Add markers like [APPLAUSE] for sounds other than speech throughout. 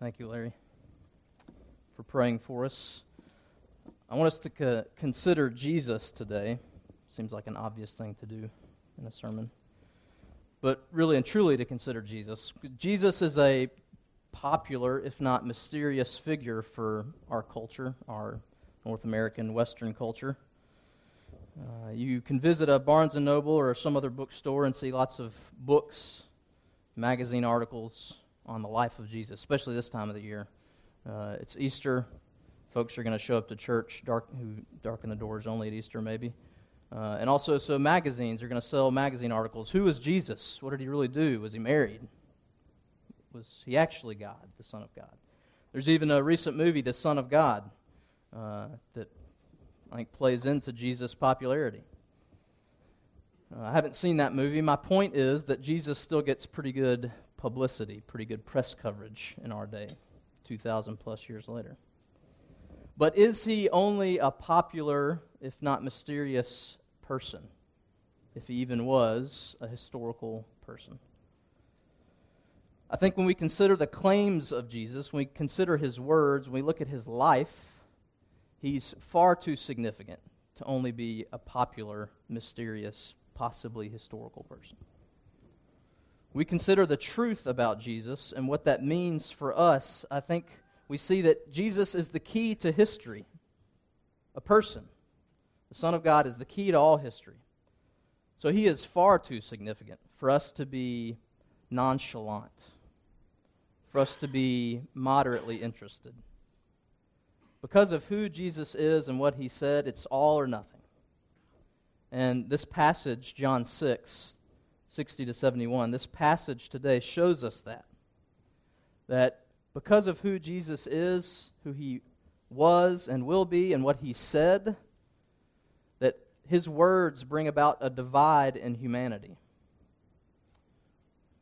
Thank you, Larry, for praying for us. I want us to co- consider Jesus today. Seems like an obvious thing to do in a sermon. But really and truly to consider Jesus. Jesus is a popular, if not mysterious, figure for our culture, our North American Western culture. Uh, you can visit a Barnes and Noble or some other bookstore and see lots of books, magazine articles, on the life of Jesus, especially this time of the year. Uh, it's Easter. Folks are going to show up to church, dark, who darken the doors only at Easter, maybe. Uh, and also, so magazines are going to sell magazine articles. Who is Jesus? What did he really do? Was he married? Was he actually God, the Son of God? There's even a recent movie, The Son of God, uh, that I think plays into Jesus' popularity. Uh, I haven't seen that movie. My point is that Jesus still gets pretty good publicity, pretty good press coverage in our day, 2,000 plus years later. But is he only a popular, if not mysterious, person? If he even was a historical person? I think when we consider the claims of Jesus, when we consider his words, when we look at his life, he's far too significant to only be a popular, mysterious, possibly historical person we consider the truth about Jesus and what that means for us, I think we see that Jesus is the key to history. A person. The Son of God is the key to all history. So he is far too significant for us to be nonchalant, for us to be moderately interested. Because of who Jesus is and what he said, it's all or nothing. And this passage, John 6, 60 to 71. This passage today shows us that. That because of who Jesus is, who he was and will be, and what he said, that his words bring about a divide in humanity.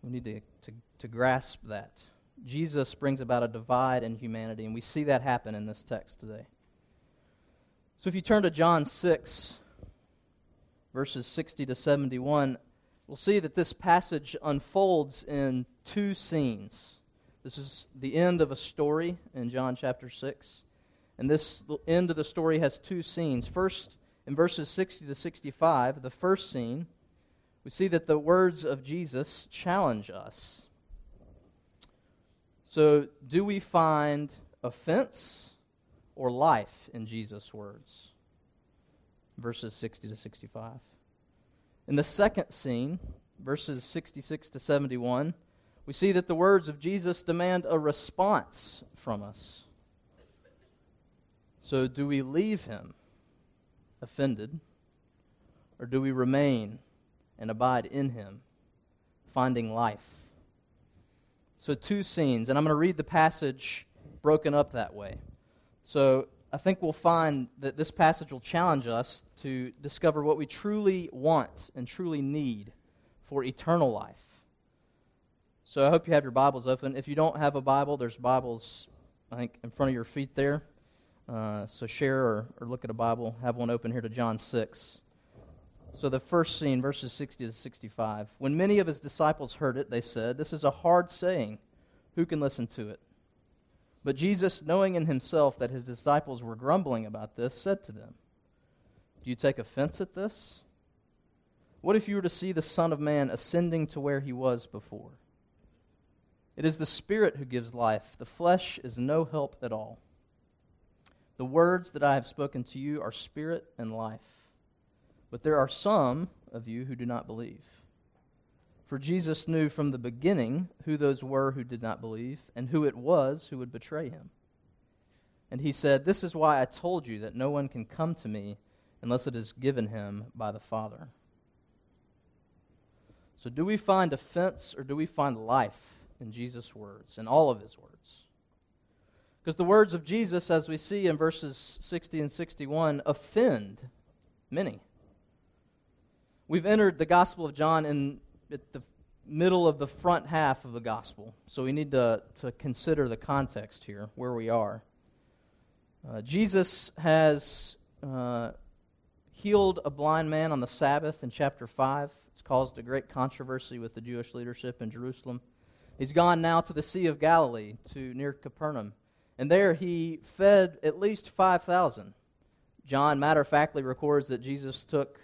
We need to, to, to grasp that. Jesus brings about a divide in humanity, and we see that happen in this text today. So if you turn to John 6, verses 60 to 71, we'll see that this passage unfolds in two scenes. This is the end of a story in John chapter 6. And this end of the story has two scenes. First, in verses 60 to 65, the first scene, we see that the words of Jesus challenge us. So, do we find offense or life in Jesus' words? Verses 60 to 65. In the second scene, verses 66 to 71, we see that the words of Jesus demand a response from us. So, do we leave him offended, or do we remain and abide in him, finding life? So, two scenes, and I'm going to read the passage broken up that way. So, I think we'll find that this passage will challenge us to discover what we truly want and truly need for eternal life. So I hope you have your Bibles open. If you don't have a Bible, there's Bibles, I think, in front of your feet there. Uh, so share or, or look at a Bible. Have one open here to John 6. So the first scene, verses 60 to 65. When many of his disciples heard it, they said, This is a hard saying. Who can listen to it? But Jesus, knowing in himself that his disciples were grumbling about this, said to them, Do you take offense at this? What if you were to see the Son of Man ascending to where he was before? It is the Spirit who gives life, the flesh is no help at all. The words that I have spoken to you are spirit and life. But there are some of you who do not believe. For Jesus knew from the beginning who those were who did not believe and who it was who would betray him. And he said, This is why I told you that no one can come to me unless it is given him by the Father. So, do we find offense or do we find life in Jesus' words, in all of his words? Because the words of Jesus, as we see in verses 60 and 61, offend many. We've entered the Gospel of John in at the middle of the front half of the gospel. So we need to, to consider the context here, where we are. Uh, Jesus has uh, healed a blind man on the Sabbath in chapter 5. It's caused a great controversy with the Jewish leadership in Jerusalem. He's gone now to the Sea of Galilee, to near Capernaum. And there he fed at least 5,000. John matter of factly records that Jesus took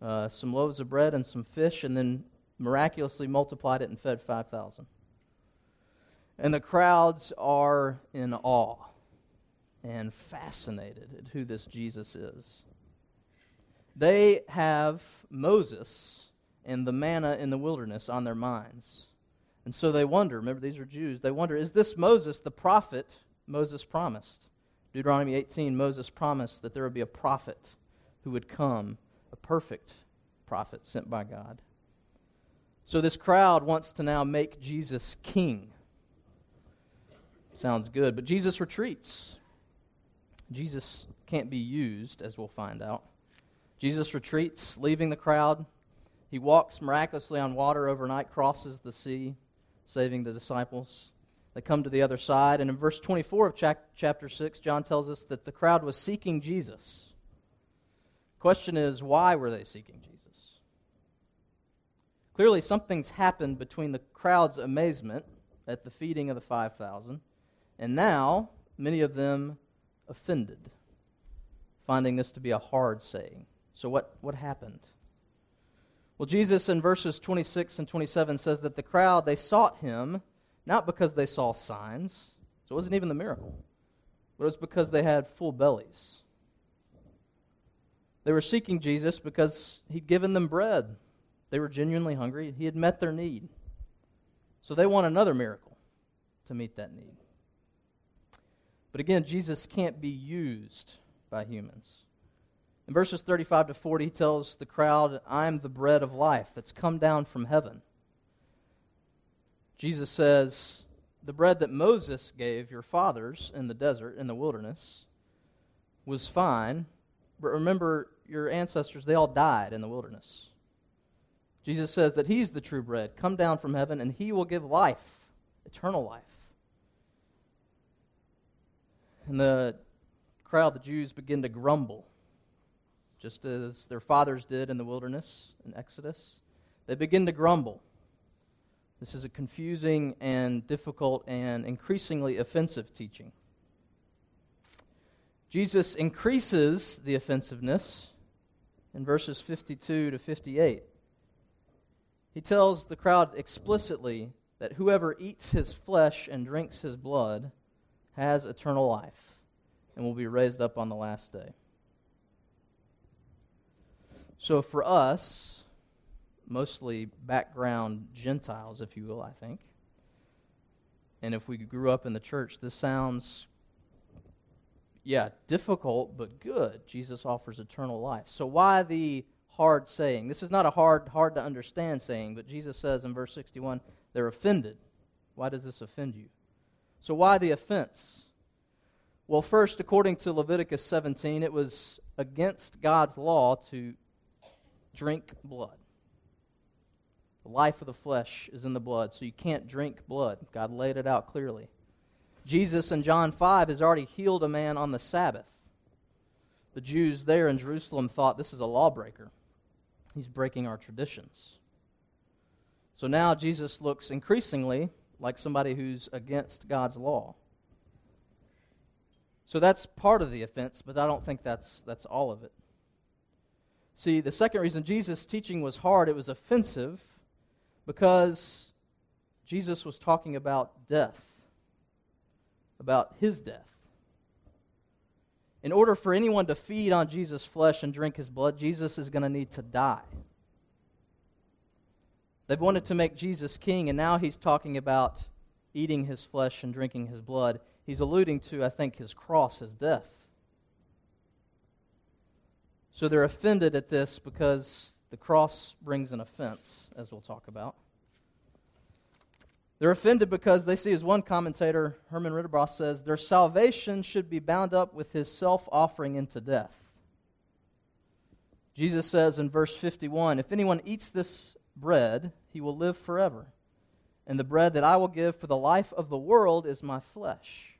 uh, some loaves of bread and some fish and then miraculously multiplied it and fed 5,000. And the crowds are in awe and fascinated at who this Jesus is. They have Moses and the manna in the wilderness on their minds. And so they wonder, remember, these are Jews, they wonder, is this Moses the prophet Moses promised? Deuteronomy 18, Moses promised that there would be a prophet who would come, a perfect prophet sent by God. So this crowd wants to now make Jesus king. Sounds good, but Jesus retreats. Jesus can't be used, as we'll find out. Jesus retreats, leaving the crowd. He walks miraculously on water overnight, crosses the sea saving the disciples. They come to the other side, and in verse 24 of chapter 6, John tells us that the crowd was seeking Jesus. Question is, why were they seeking Jesus? Clearly, something's happened between the crowd's amazement at the feeding of the 5,000 and now many of them offended, finding this to be a hard saying. So, what, what happened? Well, Jesus in verses 26 and 27 says that the crowd, they sought him not because they saw signs, so it wasn't even the miracle, but it was because they had full bellies. They were seeking Jesus because he'd given them bread. They were genuinely hungry. He had met their need. So they want another miracle to meet that need. But again, Jesus can't be used by humans. In verses 35 to 40, he tells the crowd, I am the bread of life that's come down from heaven. Jesus says, The bread that Moses gave your fathers in the desert, in the wilderness, was fine, but remember, your ancestors, they all died in the wilderness. Jesus says that he's the true bread, come down from heaven, and he will give life, eternal life. And the crowd, the Jews, begin to grumble just as their fathers did in the wilderness in Exodus. They begin to grumble. This is a confusing and difficult and increasingly offensive teaching. Jesus increases the offensiveness in verses 52 to 58. He tells the crowd explicitly that whoever eats his flesh and drinks his blood has eternal life and will be raised up on the last day. So for us, mostly background Gentiles, if you will, I think, and if we grew up in the church, this sounds, yeah, difficult, but good. Jesus offers eternal life. So why the hard saying? This is not a hard, hard to understand saying, but Jesus says in verse 61, they're offended. Why does this offend you? So why the offense? Well, first, according to Leviticus 17, it was against God's law to drink blood. The life of the flesh is in the blood, so you can't drink blood. God laid it out clearly. Jesus in John 5 has already healed a man on the Sabbath. The Jews there in Jerusalem thought this is a lawbreaker. He's breaking our traditions. So now Jesus looks increasingly like somebody who's against God's law. So that's part of the offense, but I don't think that's, that's all of it. See, the second reason Jesus' teaching was hard, it was offensive because Jesus was talking about death, about his death. In order for anyone to feed on Jesus' flesh and drink his blood, Jesus is going to need to die. They've wanted to make Jesus king, and now he's talking about eating his flesh and drinking his blood. He's alluding to, I think, his cross, his death. So they're offended at this because the cross brings an offense, as we'll talk about. They're offended because they see, as one commentator, Herman Ridderbos, says, their salvation should be bound up with his self offering into death. Jesus says in verse 51 If anyone eats this bread, he will live forever. And the bread that I will give for the life of the world is my flesh.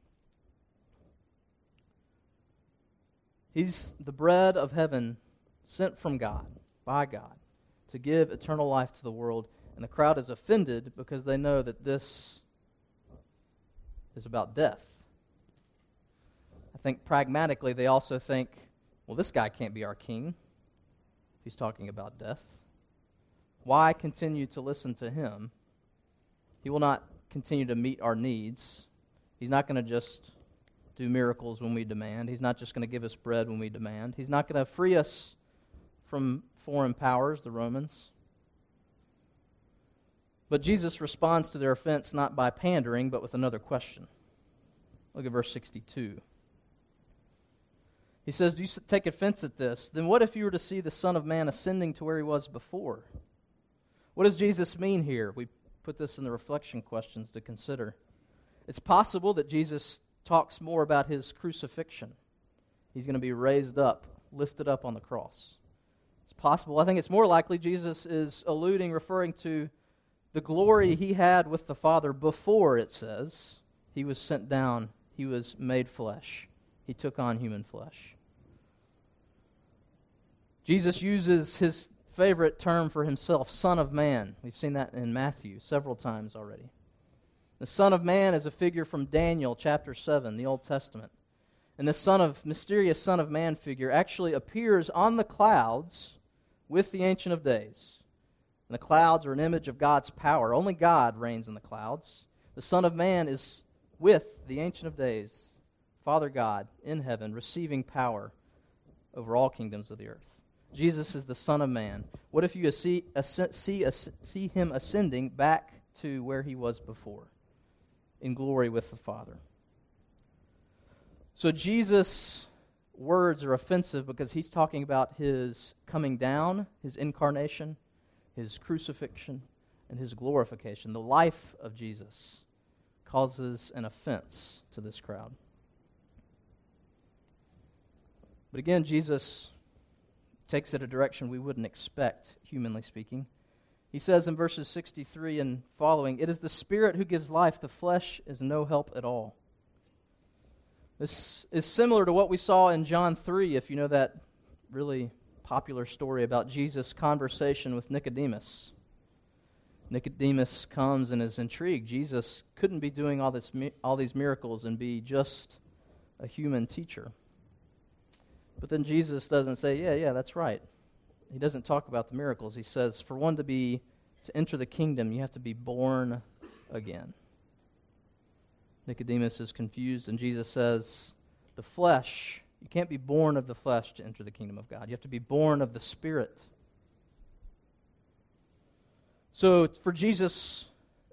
He's the bread of heaven sent from God, by God, to give eternal life to the world. And the crowd is offended because they know that this is about death. I think pragmatically, they also think, well, this guy can't be our king if he's talking about death. Why continue to listen to him? He will not continue to meet our needs. He's not going to just do miracles when we demand. He's not just going to give us bread when we demand. He's not going to free us from foreign powers, the Romans. But Jesus responds to their offense not by pandering, but with another question. Look at verse 62. He says, Do you take offense at this? Then what if you were to see the Son of Man ascending to where he was before? What does Jesus mean here? We put this in the reflection questions to consider. It's possible that Jesus talks more about his crucifixion. He's going to be raised up, lifted up on the cross. It's possible. I think it's more likely Jesus is alluding, referring to the glory he had with the Father before, it says, he was sent down, he was made flesh, he took on human flesh. Jesus uses his favorite term for himself, Son of Man. We've seen that in Matthew several times already. The Son of Man is a figure from Daniel chapter 7, the Old Testament. And this son of mysterious Son of Man figure actually appears on the clouds with the Ancient of Days. And the clouds are an image of God's power. Only God reigns in the clouds. The Son of Man is with the Ancient of Days, Father God in heaven, receiving power over all kingdoms of the earth. Jesus is the Son of Man. What if you see, see, see him ascending back to where he was before, in glory with the Father? So Jesus' words are offensive because he's talking about his coming down, his incarnation, his crucifixion, and his glorification. The life of Jesus causes an offense to this crowd. But again, Jesus takes it a direction we wouldn't expect, humanly speaking. He says in verses 63 and following, It is the Spirit who gives life, the flesh is no help at all. This is similar to what we saw in John 3, if you know that really popular story about Jesus' conversation with Nicodemus. Nicodemus comes and is intrigued. Jesus couldn't be doing all, this, all these miracles and be just a human teacher. But then Jesus doesn't say, yeah, yeah, that's right. He doesn't talk about the miracles. He says, for one to be, to enter the kingdom, you have to be born again. Nicodemus is confused, and Jesus says, the flesh, you can't be born of the flesh to enter the kingdom of God. You have to be born of the Spirit. So for Jesus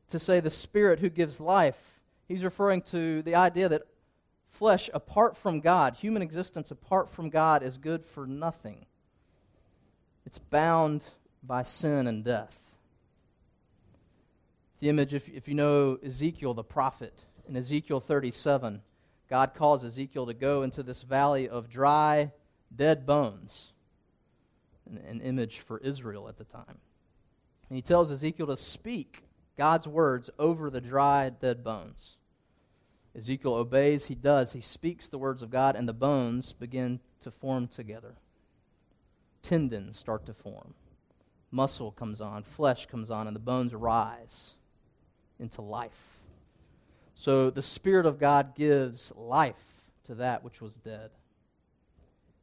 to say the Spirit who gives life, he's referring to the idea that flesh apart from God, human existence apart from God, is good for nothing. It's bound by sin and death. The image, if, if you know Ezekiel the prophet, in Ezekiel 37, God calls Ezekiel to go into this valley of dry, dead bones, an, image for Israel at the time. And he tells Ezekiel to speak God's words over the dry, dead bones. Ezekiel obeys, he does. He speaks the words of God, and the bones begin to form together. Tendons start to form. Muscle comes on, flesh comes on, and the bones rise into life. So the Spirit of God gives life to that which was dead.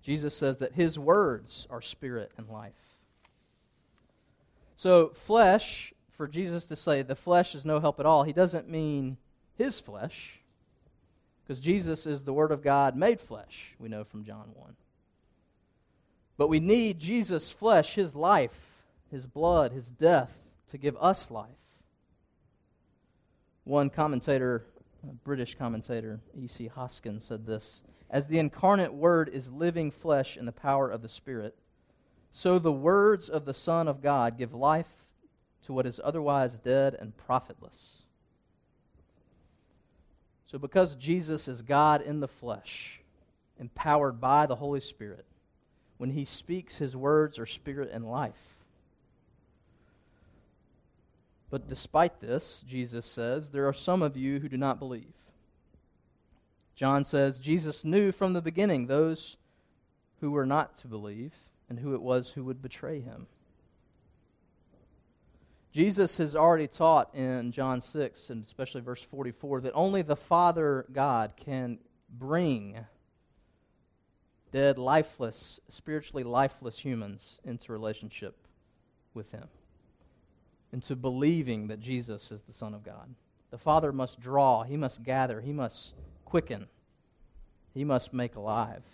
Jesus says that his words are spirit and life. So, flesh, for Jesus to say the flesh is no help at all, he doesn't mean his flesh. Because Jesus is the Word of God made flesh, we know from John 1. But we need Jesus' flesh, his life, his blood, his death, to give us life. One commentator, British commentator, E.C. Hoskyns, said this As the incarnate Word is living flesh in the power of the Spirit, so the words of the Son of God give life to what is otherwise dead and profitless. So, because Jesus is God in the flesh, empowered by the Holy Spirit, when he speaks, his words are spirit and life. But despite this, Jesus says, there are some of you who do not believe. John says, Jesus knew from the beginning those who were not to believe and who it was who would betray him. Jesus has already taught in John 6, and especially verse 44, that only the Father God can bring dead, lifeless, spiritually lifeless humans into relationship with Him, into believing that Jesus is the Son of God. The Father must draw, He must gather, He must quicken, He must make alive.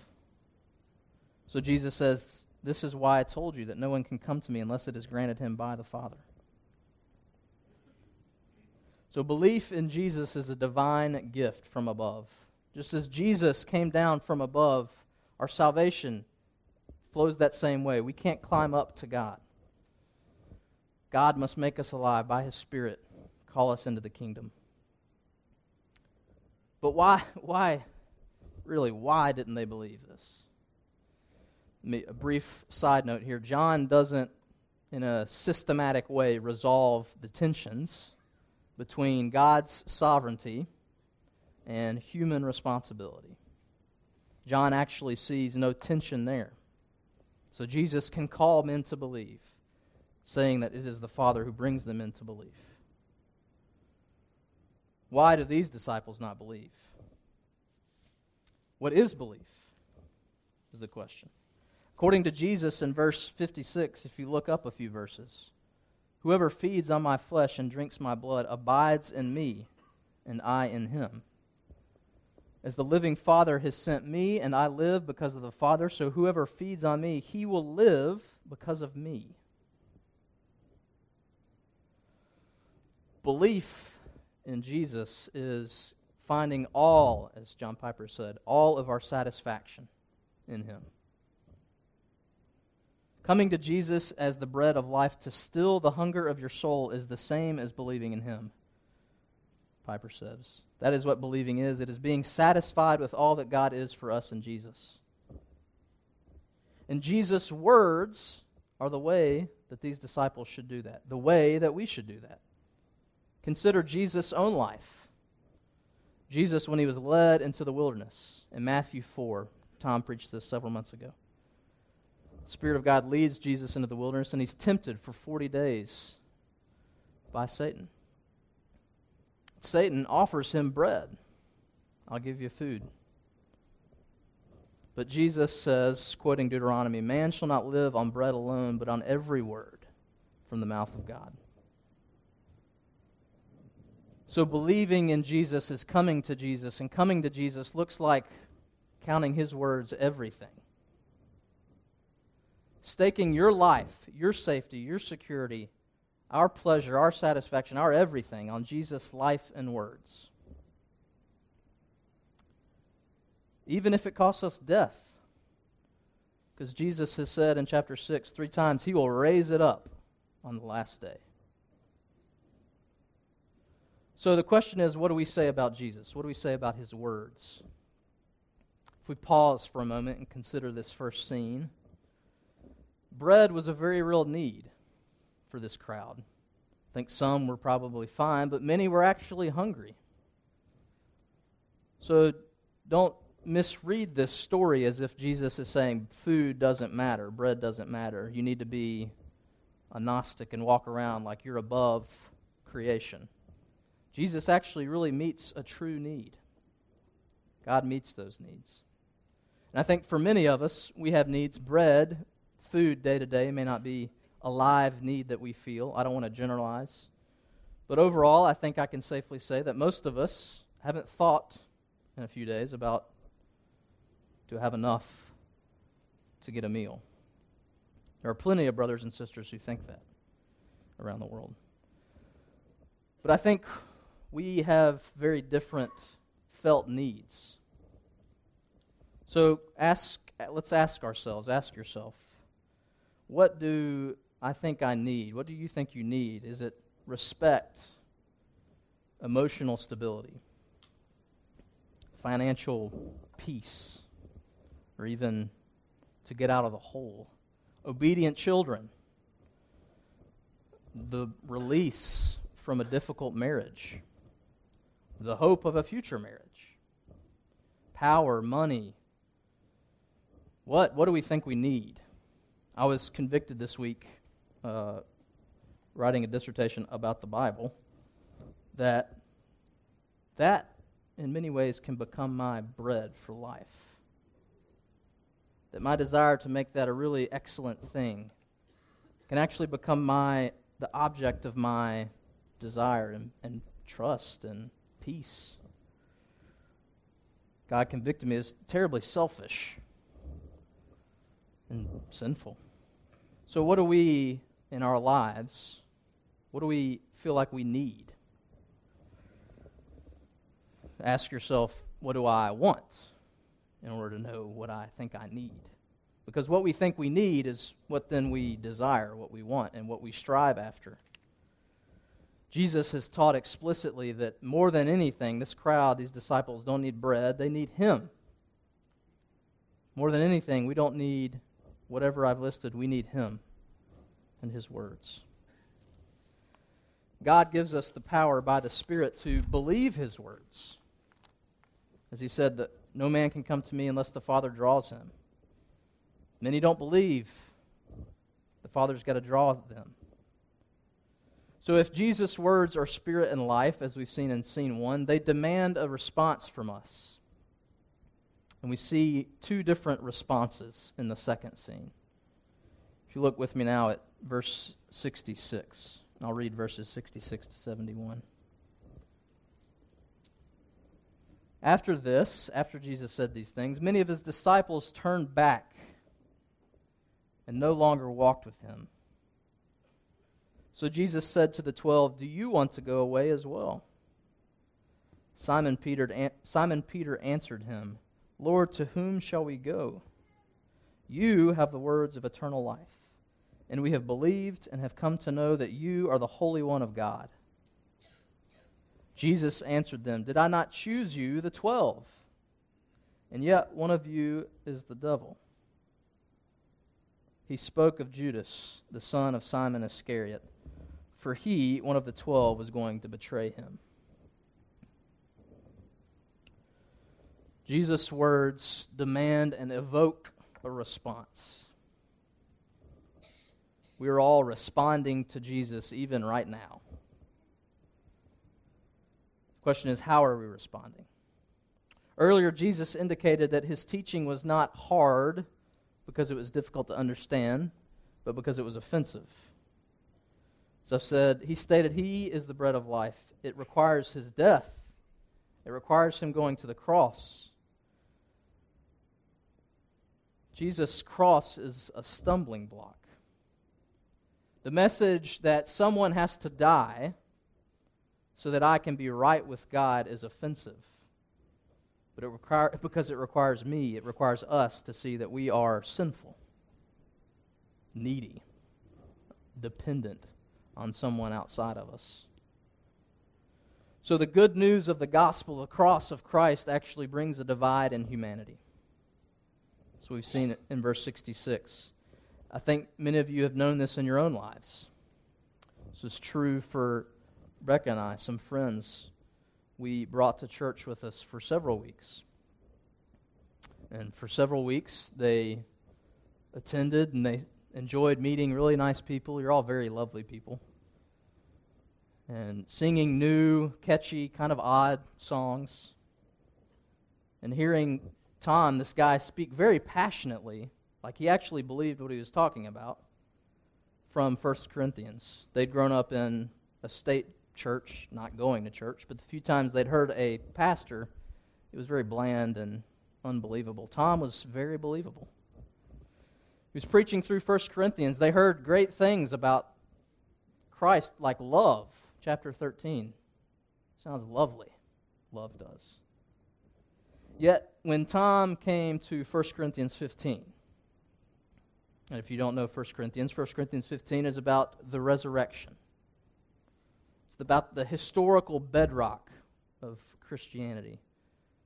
So Jesus says, This is why I told you that no one can come to me unless it is granted him by the Father. So, belief in Jesus is a divine gift from above. Just as Jesus came down from above, our salvation flows that same way. We can't climb up to God. God must make us alive by His Spirit, call us into the kingdom. But why, why, really, why didn't they believe this? A brief side note here John doesn't, in a systematic way, resolve the tensions between God's sovereignty and human responsibility. John actually sees no tension there. So Jesus can call men to believe, saying that it is the Father who brings them into belief. Why do these disciples not believe? What is belief? Is the question. According to Jesus in verse 56, if you look up a few verses, Whoever feeds on my flesh and drinks my blood abides in me, and I in him. As the living Father has sent me, and I live because of the Father, so whoever feeds on me, he will live because of me. Belief in Jesus is finding all, as John Piper said, all of our satisfaction in him. Coming to Jesus as the bread of life to still the hunger of your soul is the same as believing in Him, Piper says. That is what believing is it is being satisfied with all that God is for us in Jesus. And Jesus' words are the way that these disciples should do that, the way that we should do that. Consider Jesus' own life. Jesus, when he was led into the wilderness in Matthew 4, Tom preached this several months ago. The Spirit of God leads Jesus into the wilderness, and he's tempted for 40 days by Satan. Satan offers him bread. I'll give you food. But Jesus says, quoting Deuteronomy, Man shall not live on bread alone, but on every word from the mouth of God. So believing in Jesus is coming to Jesus, and coming to Jesus looks like counting his words everything staking your life, your safety, your security, our pleasure, our satisfaction, our everything on Jesus' life and words. Even if it costs us death. Because Jesus has said in chapter 6 three times, He will raise it up on the last day. So the question is what do we say about Jesus? What do we say about His words? If we pause for a moment and consider this first scene, bread was a very real need for this crowd. I think some were probably fine, but many were actually hungry. So don't misread this story as if Jesus is saying food doesn't matter, bread doesn't matter. You need to be a Gnostic and walk around like you're above creation. Jesus actually really meets a true need. God meets those needs. And I think for many of us, we have needs. Bread food day to day may not be a live need that we feel. I don't want to generalize. But overall, I think I can safely say that most of us haven't thought in a few days about to have enough to get a meal. There are plenty of brothers and sisters who think that around the world. But I think we have very different felt needs. So ask let's ask ourselves, ask yourself, what do I think I need? What do you think you need? Is it respect, emotional stability, financial peace, or even to get out of the hole? Obedient children, the release from a difficult marriage, the hope of a future marriage, power, money. What, what do we think we need? I was convicted this week uh, writing a dissertation about the Bible, that that in many ways can become my bread for life. That my desire to make that a really excellent thing can actually become my the object of my desire and, and trust and peace. God convicted me as terribly selfish and sinful. So, what do we in our lives, what do we feel like we need? Ask yourself, what do I want in order to know what I think I need? Because what we think we need is what then we desire, what we want, and what we strive after. Jesus has taught explicitly that more than anything, this crowd, these disciples, don't need bread, they need Him. More than anything, we don't need whatever I've listed, we need Him and His words. God gives us the power by the Spirit to believe His words. As He said, that no man can come to me unless the Father draws him. Many don't believe. The Father's got to draw them. So if Jesus' words are spirit and life, as we've seen in scene one, they demand a response from us. And we see two different responses in the second scene. If you look with me now at verse 66, I'll read verses 66 to 71. After this, after Jesus said these things, many of his disciples turned back and no longer walked with him. So Jesus said to the twelve, Do you want to go away as well? Simon Peter, Simon Peter answered him, Lord, to whom shall we go? You have the words of eternal life, and we have believed and have come to know that you are the Holy One of God. Jesus answered them, Did I not choose you, the twelve? And yet one of you is the devil he spoke of Judas, the son of Simon Iscariot, for he, one of the twelve, was going to betray him. Jesus' words demand and evoke a response. We are all responding to Jesus even right now. The question is, how are we responding? Earlier, Jesus indicated that his teaching was not hard because it was difficult to understand, but because it was offensive. So said, he stated he is the bread of life. It requires his death, it requires him going to the cross. Jesus' cross is a stumbling block. The message that someone has to die so that I can be right with God is offensive but it require, because it requires me, it requires us to see that we are sinful, needy, dependent on someone outside of us. So, the good news of the gospel, the cross of Christ, actually brings a divide in humanity. So, we've seen it in verse 66. I think many of you have known this in your own lives. This is true for Rebecca and I, some friends we brought to church with us for several weeks. And for several weeks, they attended and they enjoyed meeting really nice people. You're all very lovely people. And singing new, catchy, kind of odd songs. And hearing Tom, this guy, speak very passionately, like he actually believed what he was talking about, from 1 Corinthians. They'd grown up in a state church, not going to church, but the few times they'd heard a pastor, it was very bland and unbelievable. Tom was very believable. He was preaching through 1 Corinthians. They heard great things about Christ, like love, chapter 13. Sounds lovely. Love does. Yet, when Tom came to 1 Corinthians 15, and if you don't know 1 Corinthians, 1 Corinthians 15 is about the resurrection. It's about the historical bedrock of Christianity.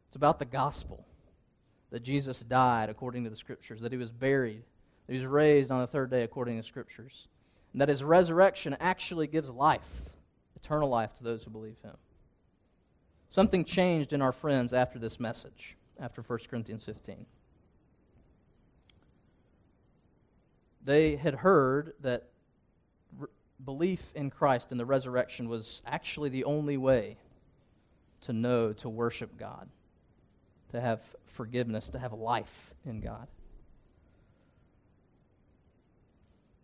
It's about the gospel that Jesus died according to the scriptures, that he was buried, that he was raised on the third day according to the scriptures, and that his resurrection actually gives life, eternal life to those who believe him. Something changed in our friends after this message, after 1 Corinthians 15. They had heard that belief in Christ and the resurrection was actually the only way to know, to worship God, to have forgiveness, to have life in God.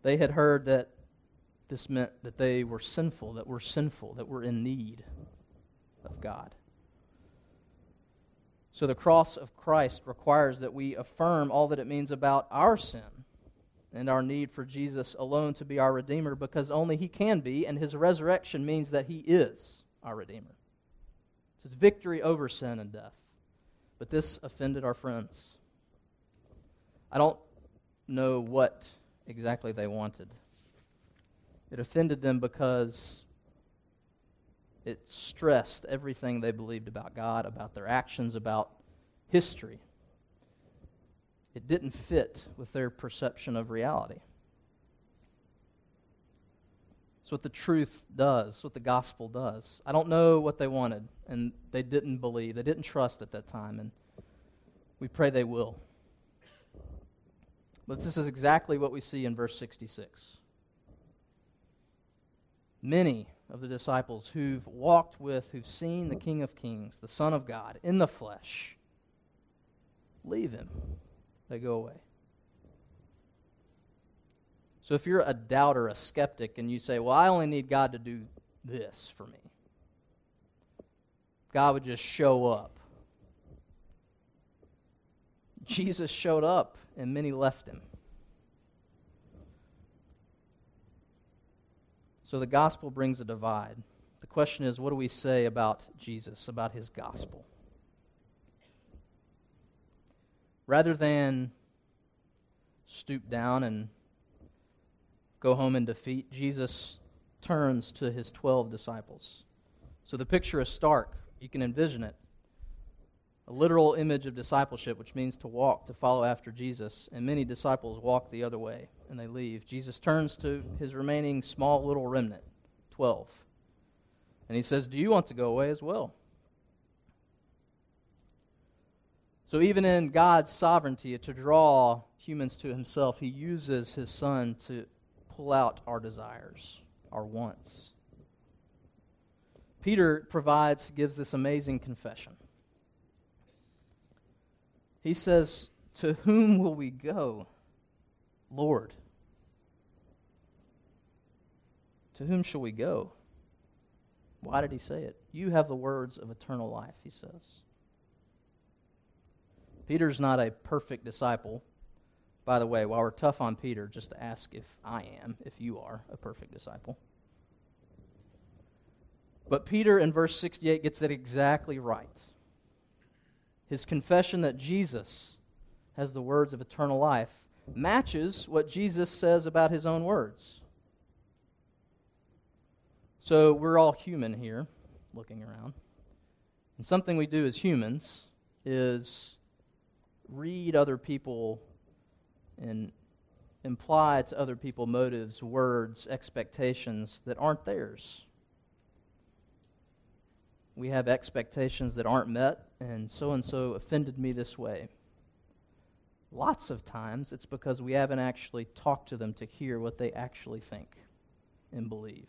They had heard that this meant that they were sinful, that we're sinful, that we're in need of God. So the cross of Christ requires that we affirm all that it means about our sin and our need for Jesus alone to be our Redeemer because only He can be, and His resurrection means that He is our Redeemer. It's His victory over sin and death. But this offended our friends. I don't know what exactly they wanted. It offended them because it stressed everything they believed about God, about their actions, about history. It didn't fit with their perception of reality. It's what the truth does, it's what the gospel does. I don't know what they wanted, and they didn't believe, they didn't trust at that time, and we pray they will. But this is exactly what we see in verse 66. Many of the disciples who've walked with, who've seen the King of Kings, the Son of God, in the flesh, leave him. They go away. So if you're a doubter, a skeptic, and you say, Well, I only need God to do this for me, God would just show up. Jesus showed up, and many left him. So the gospel brings a divide. The question is what do we say about Jesus, about his gospel? Rather than stoop down and go home in defeat, Jesus turns to his 12 disciples. So the picture is stark. You can envision it a literal image of discipleship, which means to walk, to follow after Jesus. And many disciples walk the other way and they leave. Jesus turns to his remaining small little remnant, 12. And he says, Do you want to go away as well? So, even in God's sovereignty to draw humans to himself, he uses his son to pull out our desires, our wants. Peter provides, gives this amazing confession. He says, To whom will we go, Lord? To whom shall we go? Why did he say it? You have the words of eternal life, he says. Peter's not a perfect disciple. By the way, while we're tough on Peter, just to ask if I am, if you are a perfect disciple. But Peter in verse 68 gets it exactly right his confession that Jesus has the words of eternal life matches what Jesus says about his own words. So we're all human here, looking around. And something we do as humans is read other people and imply to other people motives, words, expectations that aren't theirs we have expectations that aren't met, and so and so offended me this way. Lots of times it's because we haven't actually talked to them to hear what they actually think and believe.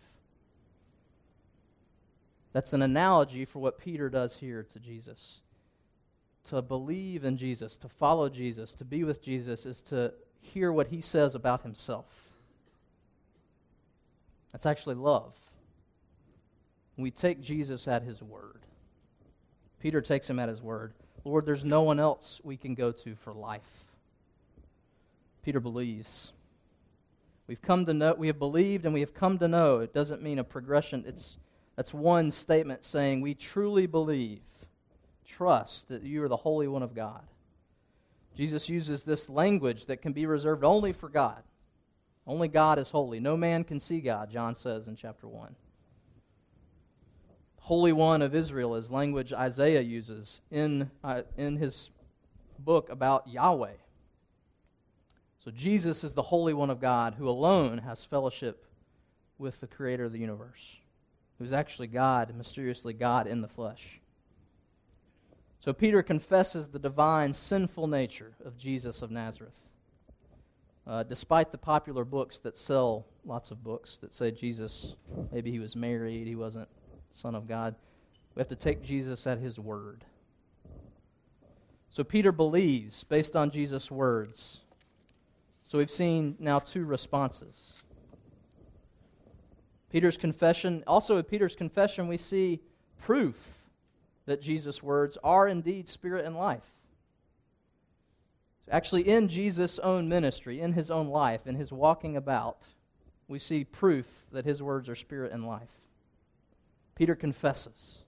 That's an analogy for what Peter does here to Jesus. To believe in Jesus, to follow Jesus, to be with Jesus, is to hear what he says about himself. That's actually love we take Jesus at his word. Peter takes him at his word. Lord, there's no one else we can go to for life. Peter believes. We've come to know, we have believed and we have come to know. It doesn't mean a progression. It's, that's one statement saying we truly believe, trust that you are the Holy One of God. Jesus uses this language that can be reserved only for God. Only God is holy. No man can see God, John says in chapter 1. Holy One of Israel is language Isaiah uses in, uh, in his book about Yahweh. So Jesus is the Holy One of God who alone has fellowship with the Creator of the universe, who's actually God, mysteriously God in the flesh. So Peter confesses the divine sinful nature of Jesus of Nazareth. Uh, despite the popular books that sell lots of books that say Jesus, maybe he was married, he wasn't Son of God, we have to take Jesus at his word. So Peter believes based on Jesus' words. So we've seen now two responses. Peter's confession, also in Peter's confession, we see proof that Jesus' words are indeed spirit and life. Actually, in Jesus' own ministry, in his own life, in his walking about, we see proof that his words are spirit and life. Peter confesses.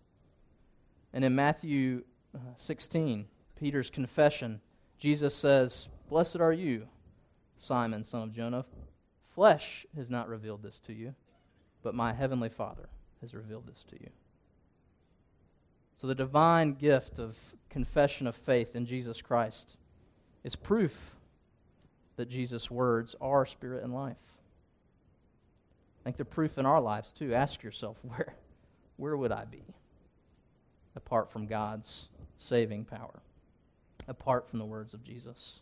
And in Matthew uh, 16, Peter's confession, Jesus says, Blessed are you, Simon, son of Jonah. Flesh has not revealed this to you, but my heavenly Father has revealed this to you. So the divine gift of confession of faith in Jesus Christ is proof that Jesus' words are spirit and life. I think they're proof in our lives too. Ask yourself, [LAUGHS] where, where would I be apart from God's saving power, apart from the words of Jesus?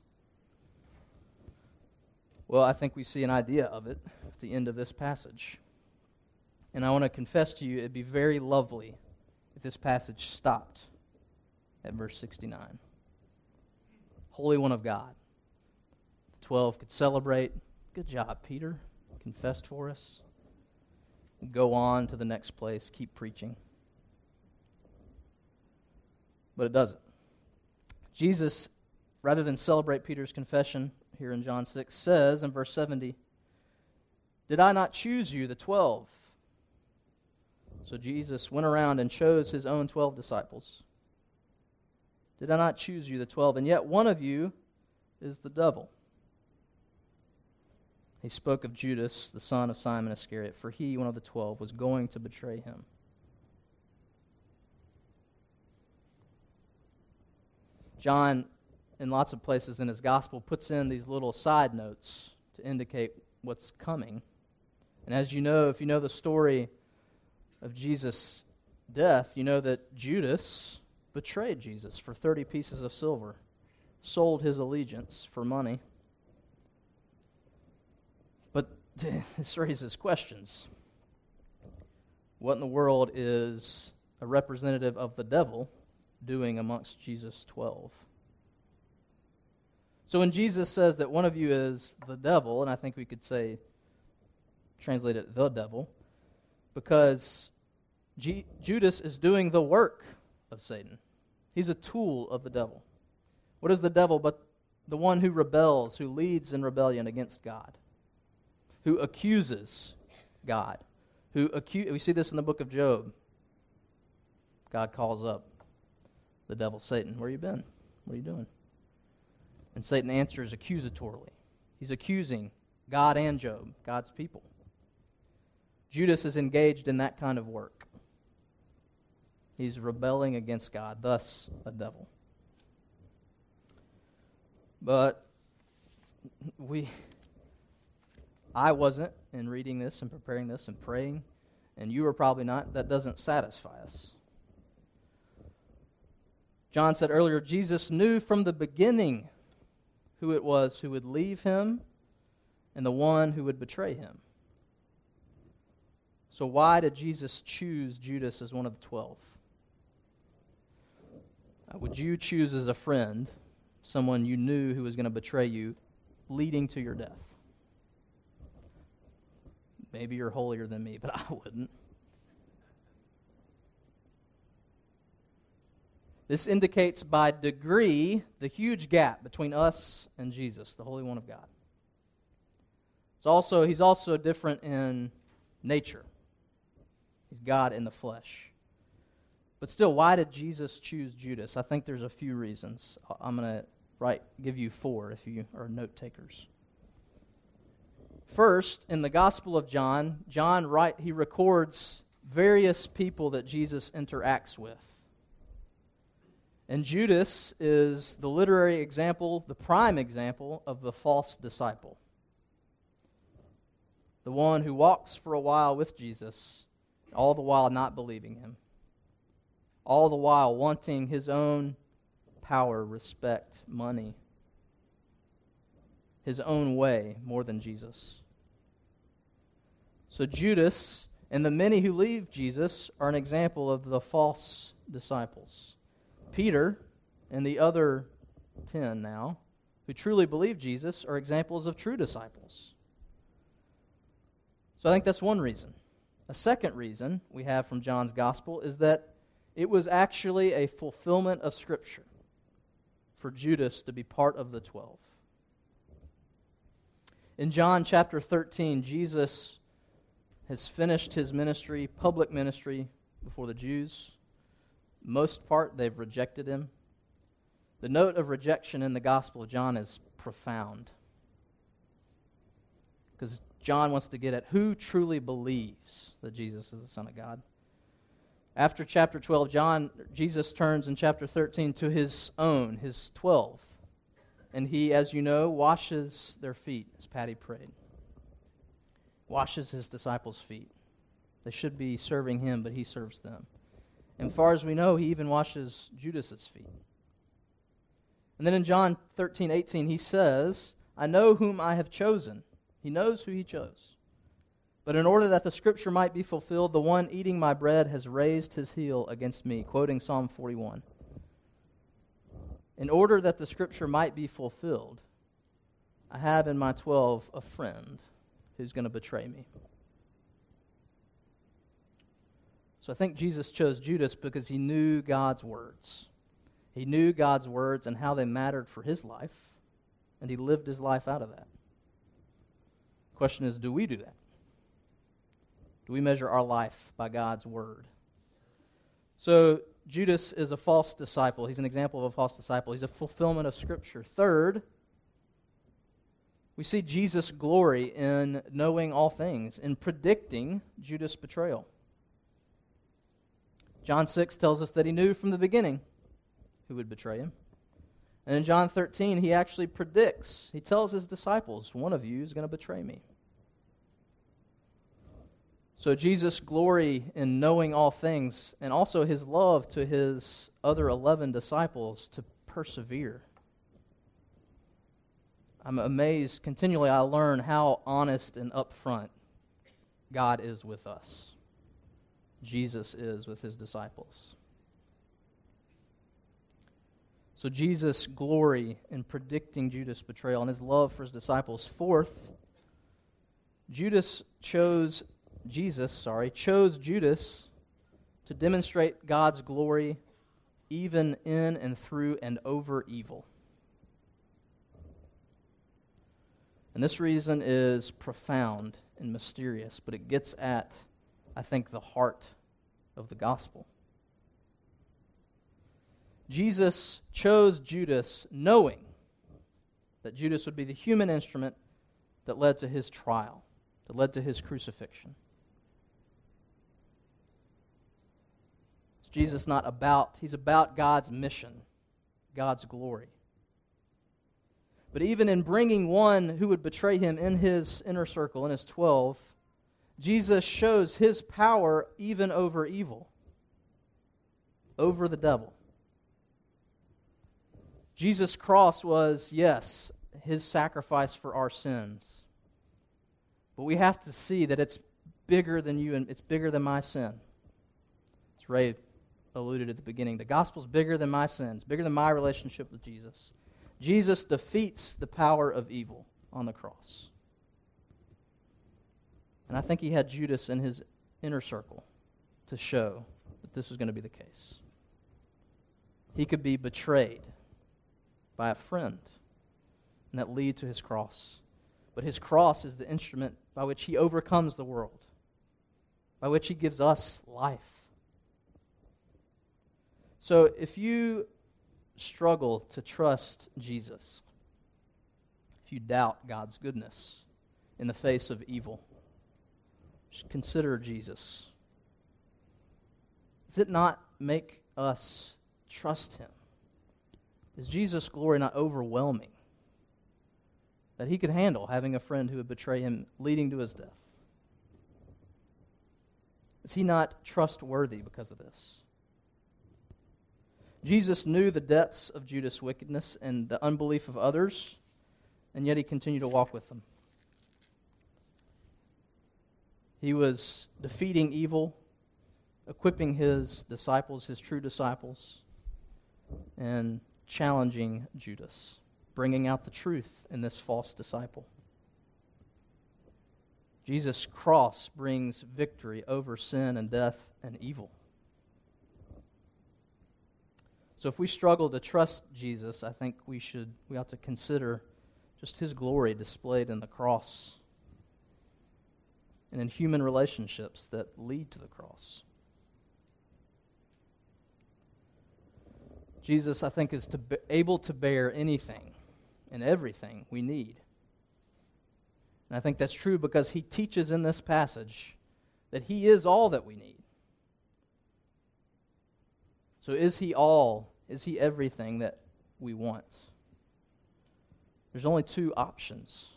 Well, I think we see an idea of it at the end of this passage. And I want to confess to you, it'd be very lovely if this passage stopped at verse 69. Holy One of God. The 12 could celebrate. Good job, Peter. Confessed for us. Go on to the next place. Keep preaching. But it doesn't. Jesus, rather than celebrate Peter's confession here in John 6, says in verse 70, Did I not choose you, the 12? So Jesus went around and chose his own 12 disciples did I not choose you, the twelve? And yet one of you is the devil. He spoke of Judas, the son of Simon Iscariot, for he, one of the twelve, was going to betray him. John, in lots of places in his gospel, puts in these little side notes to indicate what's coming. And as you know, if you know the story of Jesus' death, you know that Judas betrayed Jesus for 30 pieces of silver, sold his allegiance for money. But [LAUGHS] this raises questions. What in the world is a representative of the devil doing amongst Jesus' 12? So when Jesus says that one of you is the devil, and I think we could say, translate it the devil, because G- Judas is doing the work of Satan. He's a tool of the devil. What is the devil but the one who rebels, who leads in rebellion against God, who accuses God, who accu- we see this in the book of Job. God calls up the devil, Satan, where you been? What are you doing? And Satan answers accusatorily. He's accusing God and Job, God's people. Judas is engaged in that kind of work. He's rebelling against God, thus a devil. But we I wasn't in reading this and preparing this and praying, and you were probably not. That doesn't satisfy us. John said earlier Jesus knew from the beginning who it was who would leave him and the one who would betray him. So, why did Jesus choose Judas as one of the twelve? Uh, would you choose as a friend someone you knew who was going to betray you, leading to your death? Maybe you're holier than me, but I wouldn't. This indicates by degree the huge gap between us and Jesus, the Holy One of God. It's also, he's also different in nature. He's God in the flesh. But still, why did Jesus choose Judas? I think there's a few reasons. I'm going to write give you four if you are note takers. First, in the Gospel of John, John write, he records various people that Jesus interacts with. And Judas is the literary example, the prime example of the false disciple. The one who walks for a while with Jesus, all the while not believing him all the while wanting his own power, respect, money. His own way more than Jesus. So Judas and the many who leave Jesus are an example of the false disciples. Peter and the other 10 now who truly believe Jesus are examples of true disciples. So I think that's one reason. A second reason we have from John's gospel is that it was actually a fulfillment of Scripture for Judas to be part of the twelve. In John chapter 13, Jesus has finished his ministry, public ministry, before the Jews. Most part, they've rejected him. The note of rejection in the Gospel of John is profound. Because John wants to get at who truly believes that Jesus is the Son of God. After chapter 12, John, Jesus turns in chapter 13 to his own, his 12. And he, as you know, washes their feet, as Patty prayed. Washes his disciples' feet. They should be serving him, but he serves them. And far as we know, he even washes Judas's feet. And then in John 13, 18, he says, I know whom I have chosen. He knows who he chose. But in order that the scripture might be fulfilled, the one eating my bread has raised his heel against me, quoting Psalm 41. In order that the scripture might be fulfilled, I have in my 12 a friend who's going to betray me. So I think Jesus chose Judas because he knew God's words. He knew God's words and how they mattered for his life, and he lived his life out of that. Question is do we do that? Do we measure our life by God's word? So, Judas is a false disciple. He's an example of a false disciple. He's a fulfillment of Scripture. Third, we see Jesus' glory in knowing all things, in predicting Judas' betrayal. John 6 tells us that he knew from the beginning who would betray him. And in John 13, he actually predicts, he tells his disciples, one of you is going to betray me. So, Jesus' glory in knowing all things, and also his love to his other 11 disciples to persevere. I'm amazed continually, I learn how honest and upfront God is with us. Jesus is with his disciples. So, Jesus' glory in predicting Judas' betrayal and his love for his disciples. Fourth, Judas chose, Jesus, sorry, chose Judas to demonstrate God's glory even in and through and over evil. And this reason is profound and mysterious, but it gets at, I think, the heart of the gospel. Jesus chose Judas knowing that Judas would be the human instrument that led to his trial, that led to his crucifixion. Is Jesus not about, he's about God's mission, God's glory. But even in bringing one who would betray him in his inner circle, in his 12, Jesus shows his power even over evil, over the devil. Jesus' cross was, yes, his sacrifice for our sins. But we have to see that it's bigger than you and it's bigger than my sin. It's Ray alluded at the beginning, the gospel's bigger than my sins, bigger than my relationship with Jesus. Jesus defeats the power of evil on the cross. And I think he had Judas in his inner circle to show that this was going to be the case. He could be betrayed by a friend, and that lead to his cross. But his cross is the instrument by which he overcomes the world, by which he gives us life. So if you struggle to trust Jesus, if you doubt God's goodness in the face of evil, just consider Jesus. Does it not make us trust him? Is Jesus' glory not overwhelming? That he could handle having a friend who would betray him, leading to his death? Is he not trustworthy because of this? Jesus knew the depths of Judas' wickedness and the unbelief of others, and yet he continued to walk with them. He was defeating evil, equipping his disciples, his true disciples, and challenging Judas, bringing out the truth in this false disciple. Jesus' cross brings victory over sin and death and evil. So if we struggle to trust Jesus, I think we should we ought to consider just his glory displayed in the cross and in human relationships that lead to the cross. Jesus, I think, is to be able to bear anything and everything we need. And I think that's true because he teaches in this passage that he is all that we need. So, is he all? Is he everything that we want? There's only two options.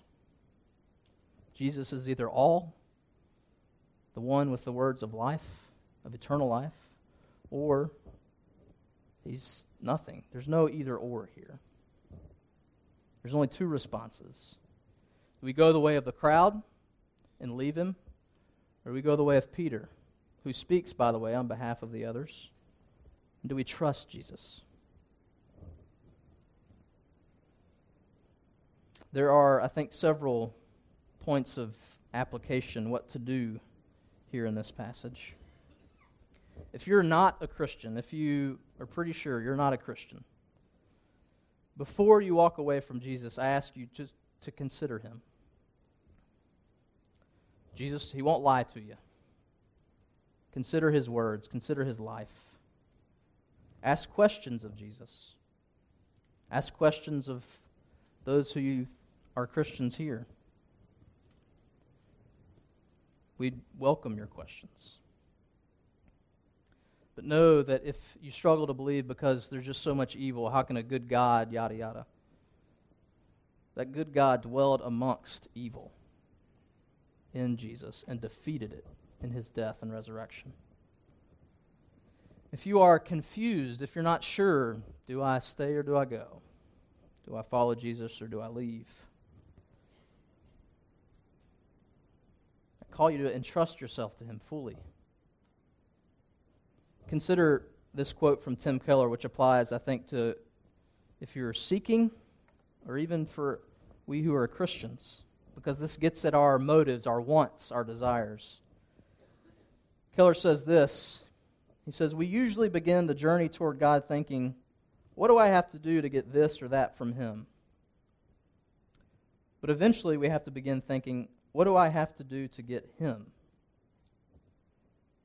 Jesus is either all, the one with the words of life, of eternal life, or he's nothing. There's no either or here. There's only two responses. Do we go the way of the crowd and leave him, or do we go the way of Peter, who speaks, by the way, on behalf of the others? Do we trust Jesus? There are, I think, several points of application, what to do here in this passage. If you're not a Christian, if you are pretty sure you're not a Christian, before you walk away from Jesus, I ask you just to consider him. Jesus, he won't lie to you. Consider his words, consider his life. Ask questions of Jesus. Ask questions of those who you are Christians here. We'd welcome your questions. But know that if you struggle to believe because there's just so much evil, how can a good God, yada, yada? That good God dwelled amongst evil in Jesus and defeated it in his death and resurrection. If you are confused, if you're not sure, do I stay or do I go? Do I follow Jesus or do I leave? I call you to entrust yourself to him fully. Consider this quote from Tim Keller, which applies, I think, to if you're seeking or even for we who are Christians, because this gets at our motives, our wants, our desires. Keller says this he says, We usually begin the journey toward God thinking, What do I have to do to get this or that from Him? But eventually we have to begin thinking, What do I have to do to get Him?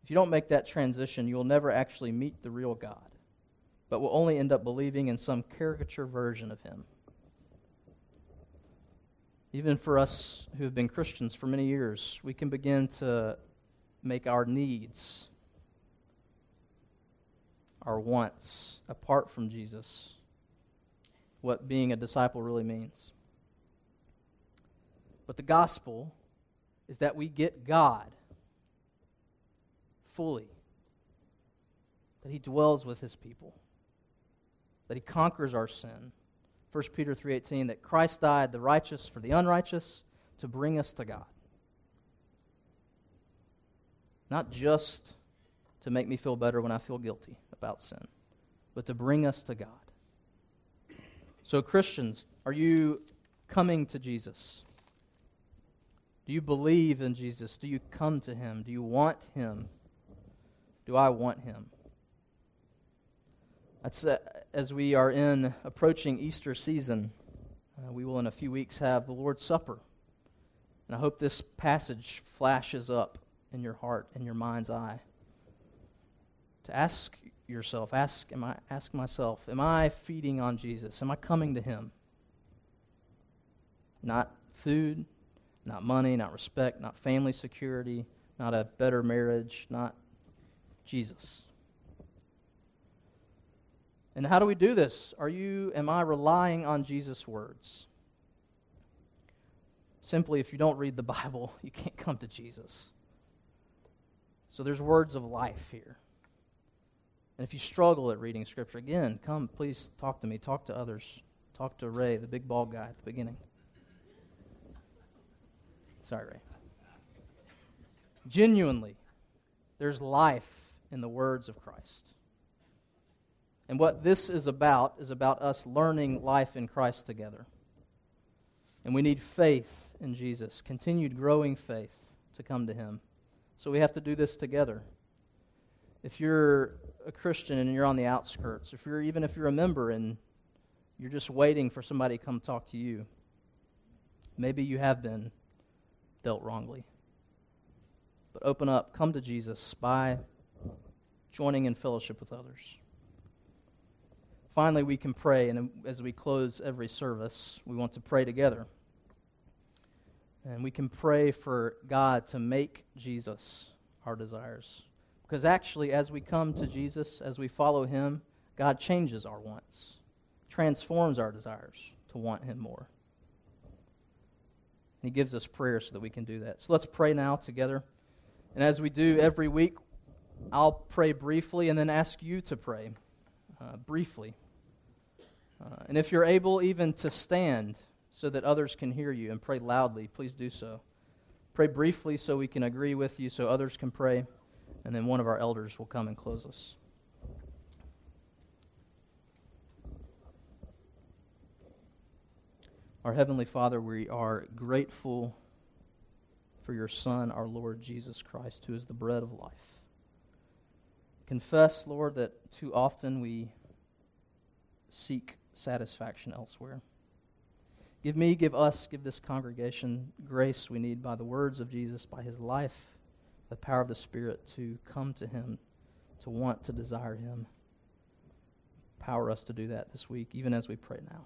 If you don't make that transition, you will never actually meet the real God, but will only end up believing in some caricature version of Him. Even for us who have been Christians for many years, we can begin to make our needs our wants apart from Jesus, what being a disciple really means. But the gospel is that we get God fully, that He dwells with His people, that He conquers our sin. 1 Peter 3:18 that Christ died the righteous for the unrighteous to bring us to God. Not just to make me feel better when I feel guilty about sin, but to bring us to God. So, Christians, are you coming to Jesus? Do you believe in Jesus? Do you come to Him? Do you want Him? Do I want Him? That's, uh, as we are in approaching Easter season, uh, we will in a few weeks have the Lord's Supper. And I hope this passage flashes up in your heart, in your mind's eye. To ask yourself. Ask, am I, ask myself, am I feeding on Jesus? Am I coming to Him? Not food, not money, not respect, not family security, not a better marriage, not Jesus. And how do we do this? Are you, am I relying on Jesus' words? Simply, if you don't read the [LAUGHS] Bible, you can't come to Jesus. So there's words of life here. And if you struggle at reading Scripture, again, come, please talk to me. Talk to others. Talk to Ray, the big bald guy at the beginning. Sorry, Ray. Genuinely, there's life in the words of Christ. And what this is about is about us learning life in Christ together. And we need faith in Jesus, continued growing faith to come to Him. So we have to do this together. If you're a Christian and you're on the outskirts, if you're even if you're a member and you're just waiting for somebody to come talk to you, maybe you have been dealt wrongly. But open up, come to Jesus by joining in fellowship with others. Finally, we can pray, and as we close every service, we want to pray together. And we can pray for God to make Jesus our desires. Because actually, as we come to Jesus, as we follow Him, God changes our wants, transforms our desires to want Him more. He gives us prayer so that we can do that. So let's pray now together. And as we do every week, I'll pray briefly and then ask you to pray uh, briefly. Uh, and if you're able even to stand so that others can hear you and pray loudly, please do so. Pray briefly so we can agree with you so others can pray, and then one of our elders will come and close us. Our Heavenly Father, we are grateful for your Son, our Lord Jesus Christ, who is the bread of life. Confess, Lord, that too often we seek satisfaction elsewhere. Give me, give us, give this congregation grace we need by the words of Jesus, by his life, the power of the Spirit to come to him, to want to desire him. Power us to do that this week, even as we pray now.